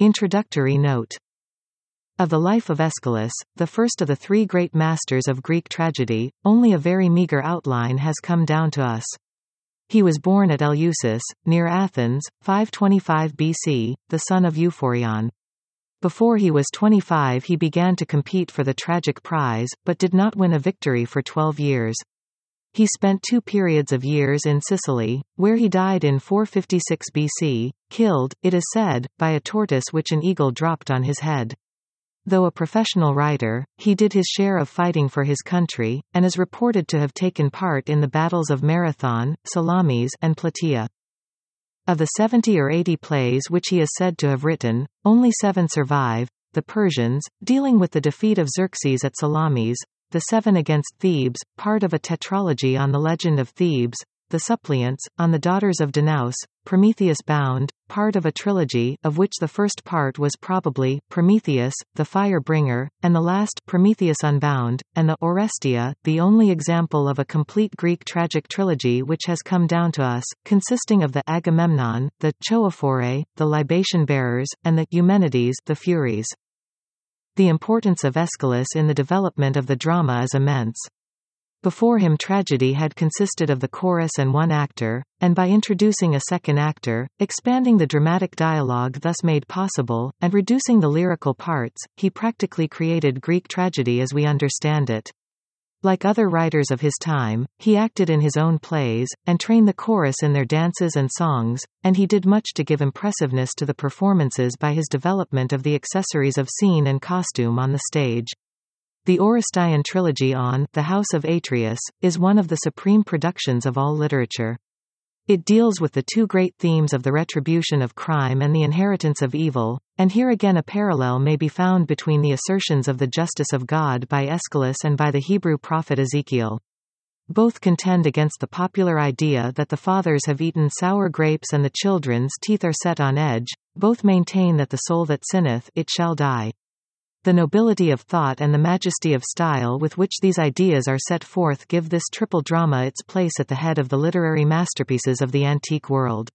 Introductory note of the life of Aeschylus, the first of the three great masters of Greek tragedy, only a very meager outline has come down to us. He was born at Eleusis, near Athens, 525 BC, the son of Euphorion. Before he was 25 he began to compete for the tragic prize, but did not win a victory for 12 years. He spent two periods of years in Sicily, where he died in 456 BC, killed, it is said, by a tortoise which an eagle dropped on his head. Though a professional writer, he did his share of fighting for his country, and is reported to have taken part in the battles of Marathon, Salamis and Plataea. Of the 70 or 80 plays which he is said to have written, only seven survive, the Persians, dealing with the defeat of Xerxes at Salamis, the Seven Against Thebes, part of a tetralogy on the legend of Thebes, the Suppliants, on the daughters of Danaus, Prometheus Bound, part of a trilogy, of which the first part was probably, Prometheus, the Fire Bringer, and the last, Prometheus Unbound, and the Oresteia, the only example of a complete Greek tragic trilogy which has come down to us, consisting of the Agamemnon, the Choephori, the Libation Bearers, and the Eumenides, the Furies. The importance of Aeschylus in the development of the drama is immense. Before him tragedy had consisted of the chorus and one actor, and by introducing a second actor, expanding the dramatic dialogue thus made possible, and reducing the lyrical parts, he practically created Greek tragedy as we understand it. Like other writers of his time, he acted in his own plays, and trained the chorus in their dances and songs, and he did much to give impressiveness to the performances by his development of the accessories of scene and costume on the stage. The Oresteian trilogy on The House of Atreus, is one of the supreme productions of all literature. It deals with the two great themes of the retribution of crime and the inheritance of evil, and here again a parallel may be found between the assertions of the justice of God by Aeschylus and by the Hebrew prophet Ezekiel. Both contend against the popular idea that the fathers have eaten sour grapes and the children's teeth are set on edge, both maintain that the soul that sinneth, it shall die. The nobility of thought and the majesty of style with which these ideas are set forth give this triple drama its place at the head of the literary masterpieces of the antique world.